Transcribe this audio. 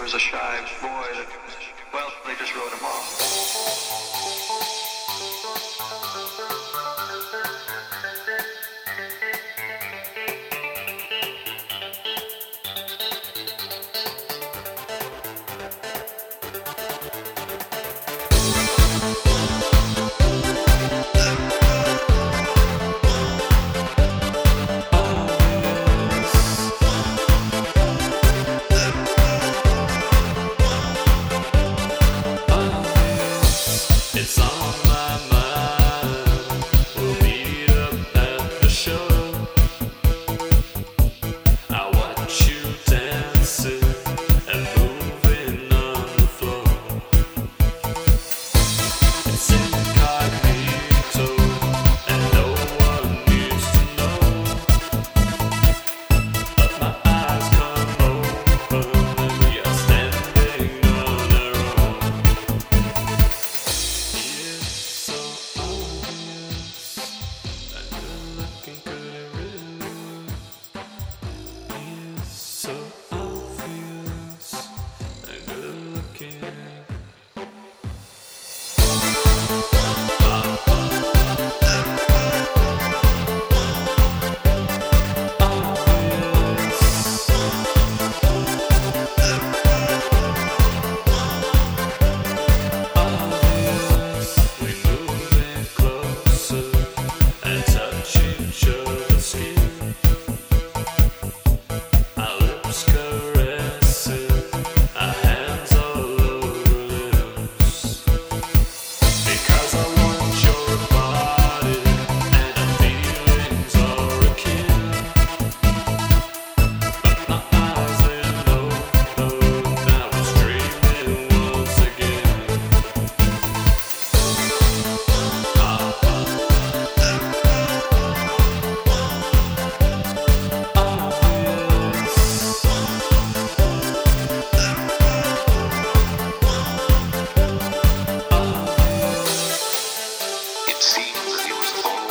was a shy boy that, well, they just wrote him off. mama. she was alone.